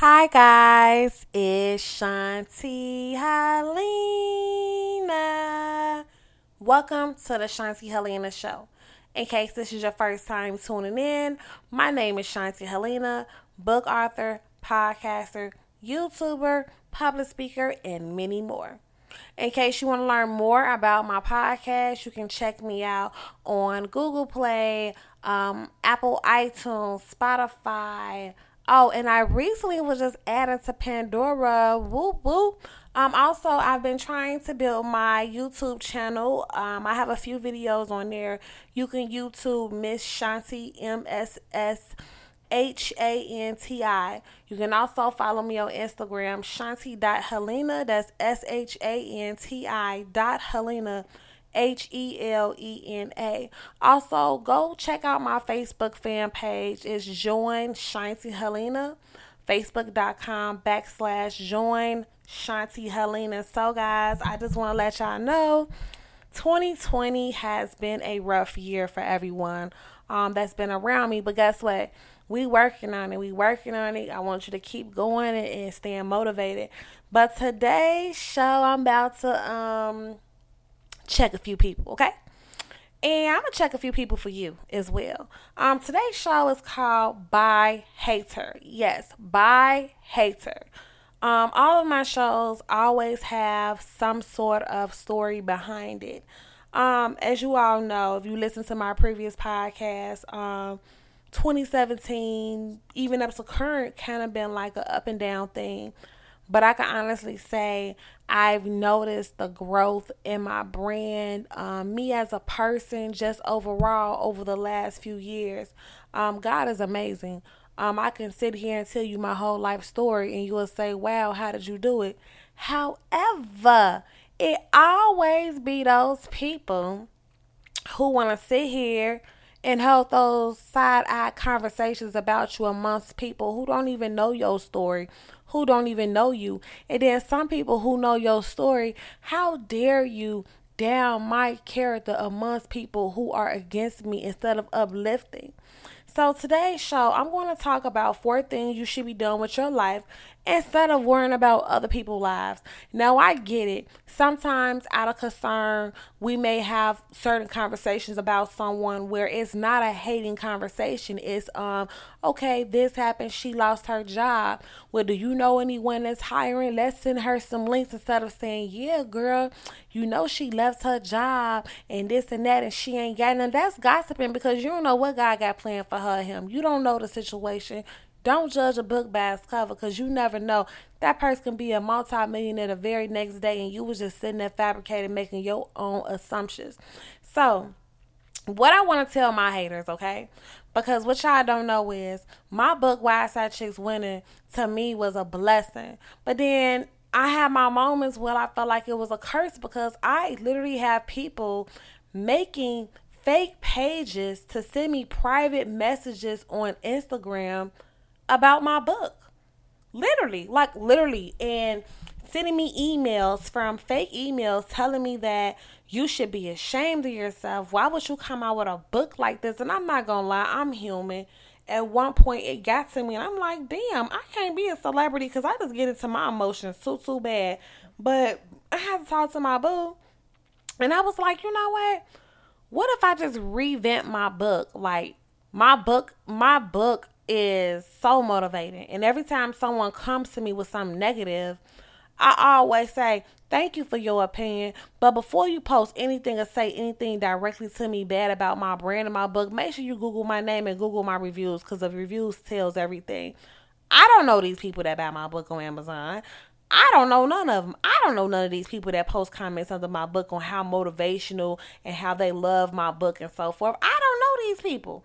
Hi guys, it's Shanti Helena. Welcome to the Shanti Helena Show. In case this is your first time tuning in, my name is Shanti Helena, book author, podcaster, YouTuber, public speaker, and many more. In case you want to learn more about my podcast, you can check me out on Google Play, um, Apple iTunes, Spotify, Oh, and I recently was just added to Pandora. Whoop whoop. Um, also, I've been trying to build my YouTube channel. Um, I have a few videos on there. You can YouTube Miss Shanti M S S H A N T I. You can also follow me on Instagram, Shanti.Helena. That's S H A N T I dot Helena. H E L E N A. Also, go check out my Facebook fan page. It's Join Shanti Helena. Facebook.com backslash join Shanti Helena. So, guys, I just want to let y'all know 2020 has been a rough year for everyone um, that's been around me. But guess what? We working on it. We working on it. I want you to keep going and, and staying motivated. But today's show, I'm about to um check a few people, okay? And I'm gonna check a few people for you as well. Um, today's show is called Bye Hater. Yes, Bye Hater. Um, all of my shows always have some sort of story behind it. Um, as you all know, if you listen to my previous podcast, um, 2017, even up to current, kind of been like a up and down thing. But I can honestly say I've noticed the growth in my brand, um, me as a person, just overall over the last few years. Um, God is amazing. Um, I can sit here and tell you my whole life story, and you will say, Wow, how did you do it? However, it always be those people who want to sit here and hold those side eye conversations about you amongst people who don't even know your story, who don't even know you. And then some people who know your story, how dare you down my character amongst people who are against me instead of uplifting? So, today's show, I'm going to talk about four things you should be doing with your life instead of worrying about other people's lives. Now, I get it. Sometimes, out of concern, we may have certain conversations about someone where it's not a hating conversation. It's, um, okay, this happened. She lost her job. Well, do you know anyone that's hiring? Let's send her some links instead of saying, yeah, girl, you know she left her job and this and that and she ain't got none. That's gossiping because you don't know what God got planned for her him. You don't know the situation. Don't judge a book by its cover because you never know. That person can be a multi-millionaire the very next day and you was just sitting there fabricating, making your own assumptions. So, what I want to tell my haters, okay? Because what y'all don't know is my book, Why Side Chicks Winning, to me was a blessing. But then I had my moments where I felt like it was a curse because I literally have people making fake pages to send me private messages on Instagram about my book. Literally, like literally, and sending me emails from fake emails telling me that you should be ashamed of yourself. Why would you come out with a book like this? And I'm not gonna lie, I'm human. At one point, it got to me, and I'm like, damn, I can't be a celebrity because I just get into my emotions too, too bad. But I had to talk to my boo, and I was like, you know what? What if I just revamp my book? Like, my book, my book is so motivating. And every time someone comes to me with something negative, I always say, Thank you for your opinion. But before you post anything or say anything directly to me bad about my brand and my book, make sure you Google my name and Google my reviews because the reviews tells everything. I don't know these people that buy my book on Amazon. I don't know none of them. I don't know none of these people that post comments under my book on how motivational and how they love my book and so forth. I don't know these people.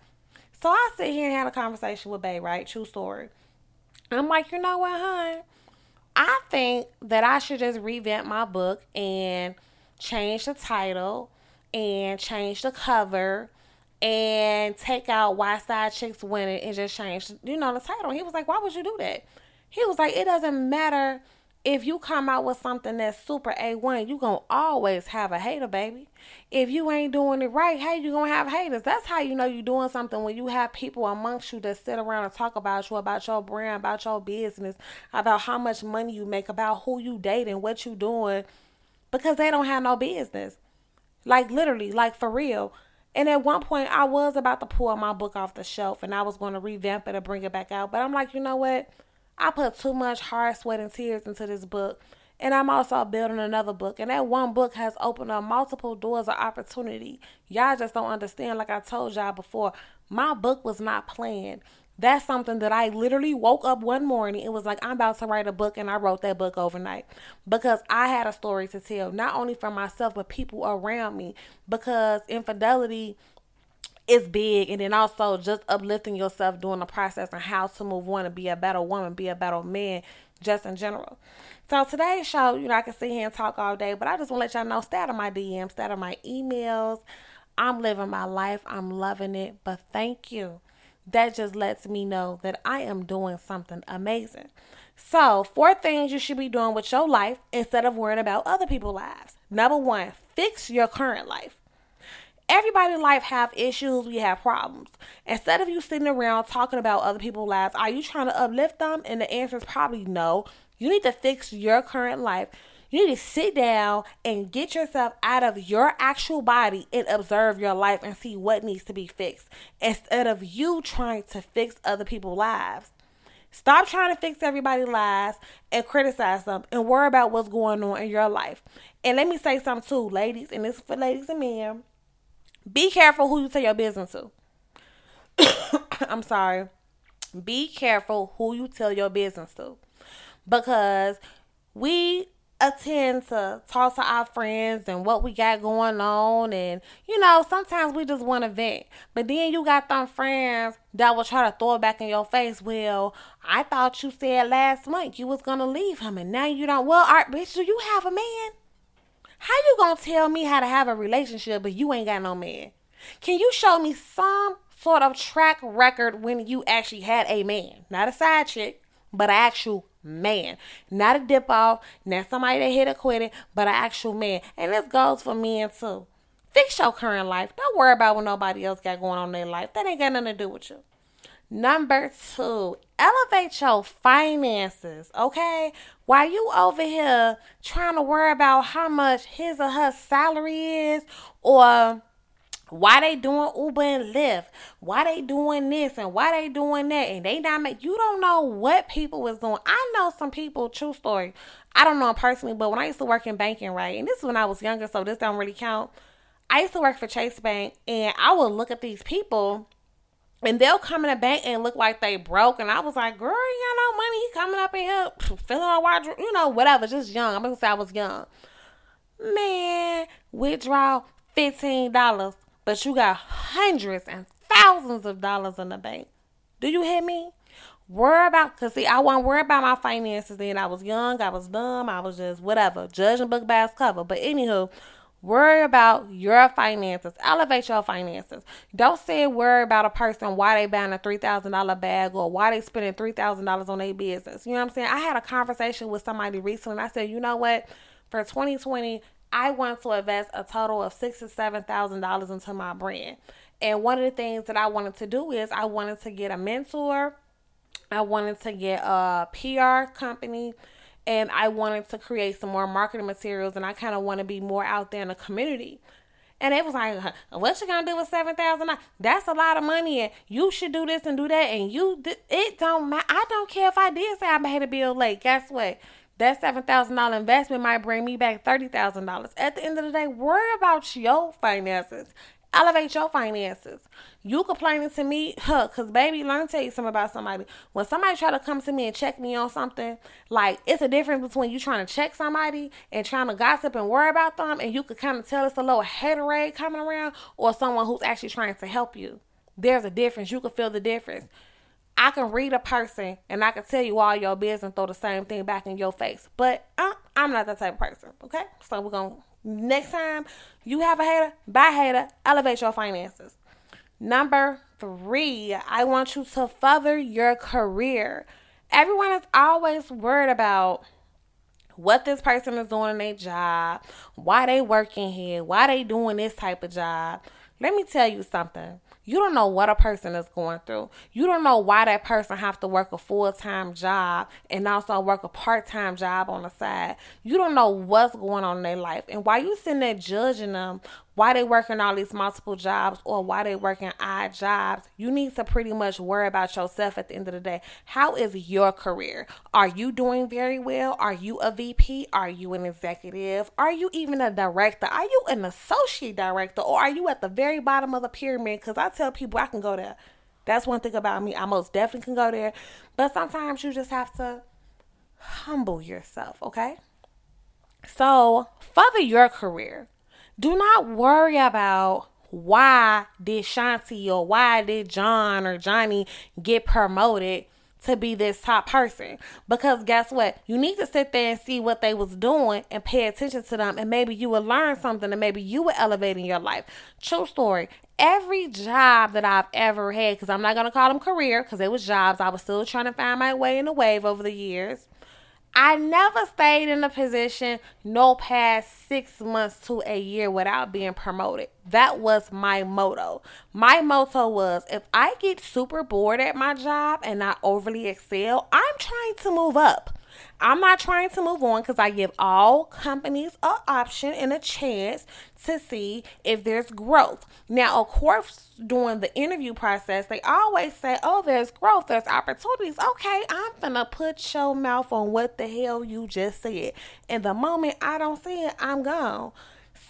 So I sit here and had a conversation with Bay, right? True story. I'm like, you know what, hon? I think that I should just revamp my book and change the title and change the cover and take out Why Side Chicks Winning and just change, you know, the title. He was like, why would you do that? He was like, it doesn't matter if you come out with something that's super A1, you going to always have a hater, baby. If you ain't doing it right, hey, you going to have haters? That's how you know you're doing something when you have people amongst you that sit around and talk about you, about your brand, about your business, about how much money you make, about who you dating, what you doing, because they don't have no business. Like literally, like for real. And at one point, I was about to pull my book off the shelf and I was going to revamp it and bring it back out. But I'm like, you know what? I put too much hard sweat and tears into this book. And I'm also building another book. And that one book has opened up multiple doors of opportunity. Y'all just don't understand. Like I told y'all before, my book was not planned. That's something that I literally woke up one morning. It was like, I'm about to write a book. And I wrote that book overnight because I had a story to tell, not only for myself, but people around me. Because infidelity is big and then also just uplifting yourself during the process and how to move on and be a better woman, be a better man, just in general. So today's show, you know, I can sit here and talk all day, but I just want to let y'all know, stay out of my DMs, stay out of my emails. I'm living my life. I'm loving it. But thank you. That just lets me know that I am doing something amazing. So, four things you should be doing with your life instead of worrying about other people's lives. Number one, fix your current life everybody in life have issues we have problems. Instead of you sitting around talking about other people's lives are you trying to uplift them? And the answer is probably no. You need to fix your current life. You need to sit down and get yourself out of your actual body and observe your life and see what needs to be fixed instead of you trying to fix other people's lives. Stop trying to fix everybody's lives and criticize them and worry about what's going on in your life. And let me say something too, ladies, and this is for ladies and men. Be careful who you tell your business to. I'm sorry. Be careful who you tell your business to. Because we attend to talk to our friends and what we got going on and you know sometimes we just want to vent but then you got them friends that will try to throw it back in your face well i thought you said last month you was gonna leave him and now you don't well art bitch do you have a man how you gonna tell me how to have a relationship but you ain't got no man? Can you show me some sort of track record when you actually had a man? Not a side chick, but an actual man. Not a dip off, not somebody that hit a quit it, but an actual man. And this goes for men too. Fix your current life. Don't worry about what nobody else got going on in their life. That ain't got nothing to do with you. Number two, elevate your finances, okay? While you over here trying to worry about how much his or her salary is, or why they doing Uber and Lyft, why they doing this and why they doing that, and they not make you don't know what people was doing. I know some people, true story. I don't know them personally, but when I used to work in banking, right, and this is when I was younger, so this don't really count. I used to work for Chase Bank, and I would look at these people and they'll come in the bank and look like they broke. And I was like, girl, you got no money. Coming up in here filling our wardrobe, you know, whatever, just young. I'm gonna say I was young. Man, withdraw $15, but you got hundreds and thousands of dollars in the bank. Do you hear me? Worry about, cause see, I wasn't worry about my finances then. I was young, I was dumb, I was just whatever, judging book by its cover. But anywho, Worry about your finances. Elevate your finances. Don't say worry about a person why they buying a three thousand dollar bag or why they spending three thousand dollars on their business. You know what I'm saying? I had a conversation with somebody recently and I said, you know what? For 2020, I want to invest a total of six to seven thousand dollars into my brand. And one of the things that I wanted to do is I wanted to get a mentor. I wanted to get a PR company and I wanted to create some more marketing materials and I kind of want to be more out there in the community. And it was like, what you gonna do with seven thousand? That's a lot of money, and you should do this and do that. And you, it don't matter. I don't care if I did say I made a bill late. Guess what? That seven thousand dollar investment might bring me back thirty thousand dollars. At the end of the day, worry about your finances. Elevate your finances. You complaining to me, huh? Cause baby, let me tell you something about somebody. When somebody try to come to me and check me on something, like it's a difference between you trying to check somebody and trying to gossip and worry about them, and you could kind of tell it's a little haterade coming around, or someone who's actually trying to help you. There's a difference. You can feel the difference. I can read a person and I can tell you all your business and throw the same thing back in your face. But uh, I'm not that type of person. Okay, so we're gonna Next time you have a hater, bye hater, elevate your finances. Number three, I want you to further your career. Everyone is always worried about what this person is doing in their job, why they working here, why they doing this type of job. Let me tell you something. You don't know what a person is going through. You don't know why that person have to work a full-time job and also work a part-time job on the side. You don't know what's going on in their life. And why you sitting there judging them why they working all these multiple jobs or why they working odd jobs, you need to pretty much worry about yourself at the end of the day. How is your career? Are you doing very well? Are you a VP? Are you an executive? Are you even a director? Are you an associate director? Or are you at the very bottom of the pyramid? Because I tell people I can go there. That's one thing about me. I most definitely can go there. But sometimes you just have to humble yourself, okay? So, further your career do not worry about why did Shanti or why did John or Johnny get promoted to be this top person? Because guess what? You need to sit there and see what they was doing and pay attention to them and maybe you will learn something and maybe you will elevate in your life. True story. Every job that i've ever had because i'm not going to call them career because it was jobs i was still trying to find my way in the wave over the years I never stayed in a position no past six months to a year without being promoted. That was my motto. My motto was if I get super bored at my job and not overly excel, I'm trying to move up. I'm not trying to move on because I give all companies an option and a chance to see if there's growth. Now, of course, during the interview process, they always say, Oh, there's growth, there's opportunities. Okay, I'm gonna put your mouth on what the hell you just said. And the moment I don't see it, I'm gone.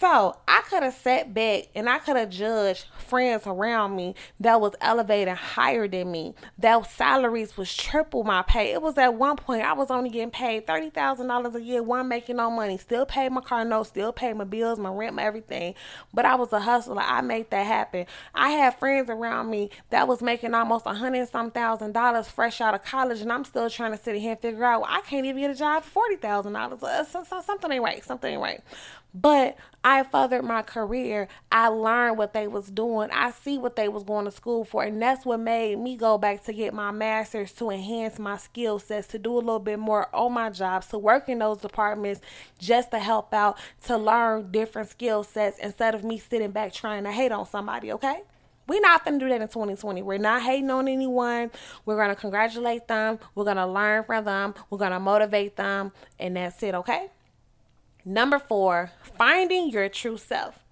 So I could have sat back and I could have judged friends around me that was elevating higher than me. That salaries was triple my pay. It was at one point I was only getting paid thirty thousand dollars a year, one making no money, still pay my car notes, still pay my bills, my rent, my everything. But I was a hustler. I made that happen. I had friends around me that was making almost a hundred some thousand dollars fresh out of college, and I'm still trying to sit here and figure out well, I can't even get a job for forty thousand dollars. Uh, something ain't right. Something ain't right. But I furthered my career. I learned what they was doing. I see what they was going to school for. And that's what made me go back to get my master's to enhance my skill sets, to do a little bit more on my jobs, to work in those departments just to help out, to learn different skill sets instead of me sitting back trying to hate on somebody, okay? We're not going to do that in 2020. We're not hating on anyone. We're going to congratulate them. We're going to learn from them. We're going to motivate them. And that's it, okay? Number four, finding your true self.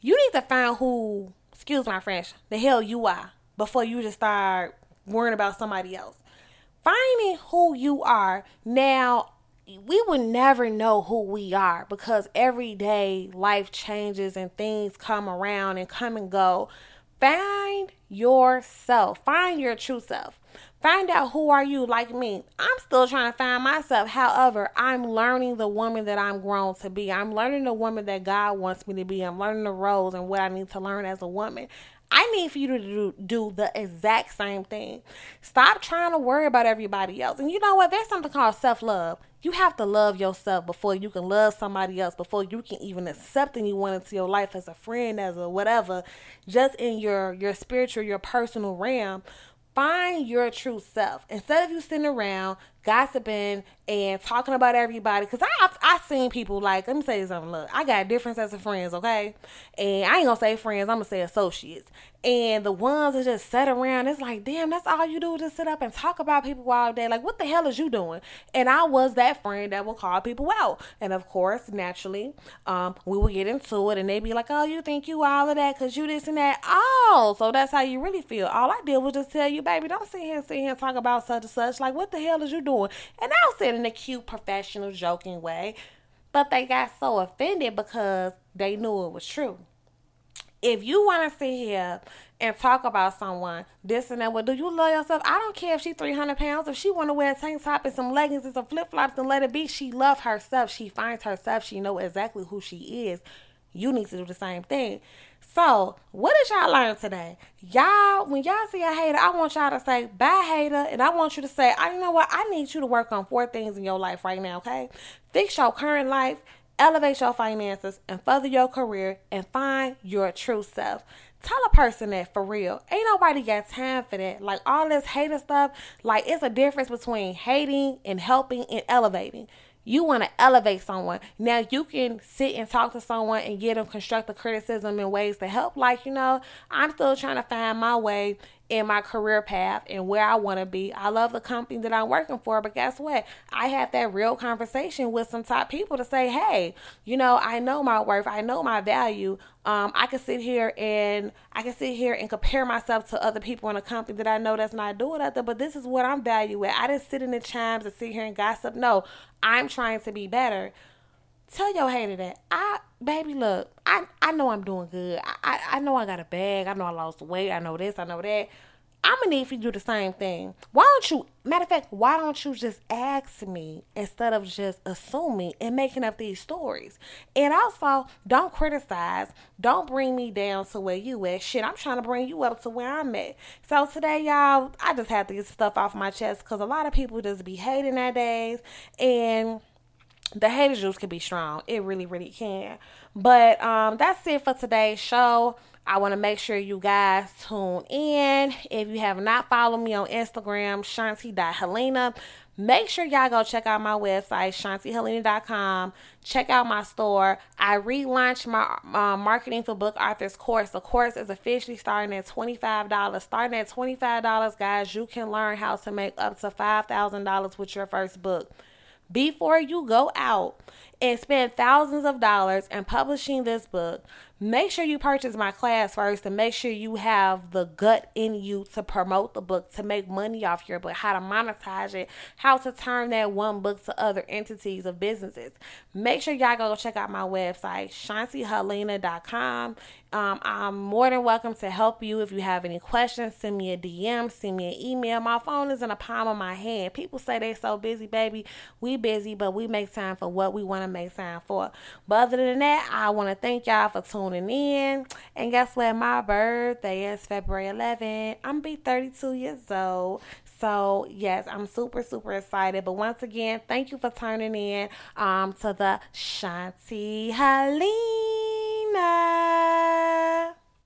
You need to find who, excuse my French, the hell you are before you just start worrying about somebody else. Finding who you are. Now, we would never know who we are because every day life changes and things come around and come and go. Find yourself. Find your true self. Find out who are you like me. I'm still trying to find myself. However, I'm learning the woman that I'm grown to be. I'm learning the woman that God wants me to be. I'm learning the roles and what I need to learn as a woman. I need for you to do, do the exact same thing. Stop trying to worry about everybody else. And you know what? There's something called self love. You have to love yourself before you can love somebody else, before you can even accept anyone into your life as a friend, as a whatever, just in your your spiritual, your personal realm find your true self instead of you sitting around gossiping and talking about everybody. Cause I I seen people like let me say something. Look, I got different sets of friends, okay, and I ain't gonna say friends. I'm gonna say associates. And the ones that just sit around, it's like, damn, that's all you do, just sit up and talk about people all day. Like, what the hell is you doing? And I was that friend that will call people out. And of course, naturally, um, we will get into it, and they be like, oh, you think you all of that because you this and that. Oh, so that's how you really feel. All I did was just tell you, baby, don't sit here, sit here and talk about such and such. Like, what the hell is you doing? And I said in a cute, professional, joking way. But they got so offended because they knew it was true. If you want to sit here and talk about someone, this and that, well, do you love yourself? I don't care if she's 300 pounds. If she want to wear a tank top and some leggings and some flip flops and let it be, she love herself. She finds herself. She know exactly who she is. You need to do the same thing. So, what did y'all learn today? Y'all, when y'all see a hater, I want y'all to say, bye, hater. And I want you to say, I you know what? I need you to work on four things in your life right now, okay? Fix your current life, elevate your finances, and further your career, and find your true self. Tell a person that for real. Ain't nobody got time for that. Like all this hater stuff, like it's a difference between hating and helping and elevating. You want to elevate someone. Now you can sit and talk to someone and get them constructive criticism in ways to help. Like, you know, I'm still trying to find my way in my career path and where I want to be. I love the company that I'm working for, but guess what? I had that real conversation with some top people to say, hey, you know, I know my worth, I know my value. Um, I can sit here and I can sit here and compare myself to other people in a company that I know that's not doing nothing, but this is what I'm value at. I didn't sit in the chimes and sit here and gossip. No, I'm trying to be better. Tell your hater that I, baby, look, I, I know I'm doing good. I, I, know I got a bag. I know I lost weight. I know this. I know that. I'm gonna need you to do the same thing. Why don't you, matter of fact, why don't you just ask me instead of just assuming and making up these stories? And also, don't criticize, don't bring me down to where you at. Shit, I'm trying to bring you up to where I'm at. So today, y'all, I just had to get stuff off my chest because a lot of people just be hating nowadays, and the hater juice can be strong. It really, really can. But um, that's it for today's show. I want to make sure you guys tune in. If you have not followed me on Instagram, shanti.helena, make sure y'all go check out my website, shantihelena.com. Check out my store. I relaunched my uh, marketing for book authors course. The course is officially starting at $25. Starting at $25, guys, you can learn how to make up to $5,000 with your first book. Before you go out and spend thousands of dollars in publishing this book, make sure you purchase my class first and make sure you have the gut in you to promote the book, to make money off your book, how to monetize it, how to turn that one book to other entities of businesses. Make sure y'all go check out my website, shantihelena.com. Um, I'm more than welcome to help you if you have any questions. Send me a DM, send me an email. My phone is in the palm of my hand. People say they're so busy, baby. We busy, but we make time for what we want to may sign for. But other than that, I want to thank y'all for tuning in. And guess what? My birthday is February 11th. I'm be 32 years old. So yes, I'm super super excited. But once again, thank you for turning in um to the Shanti Helena.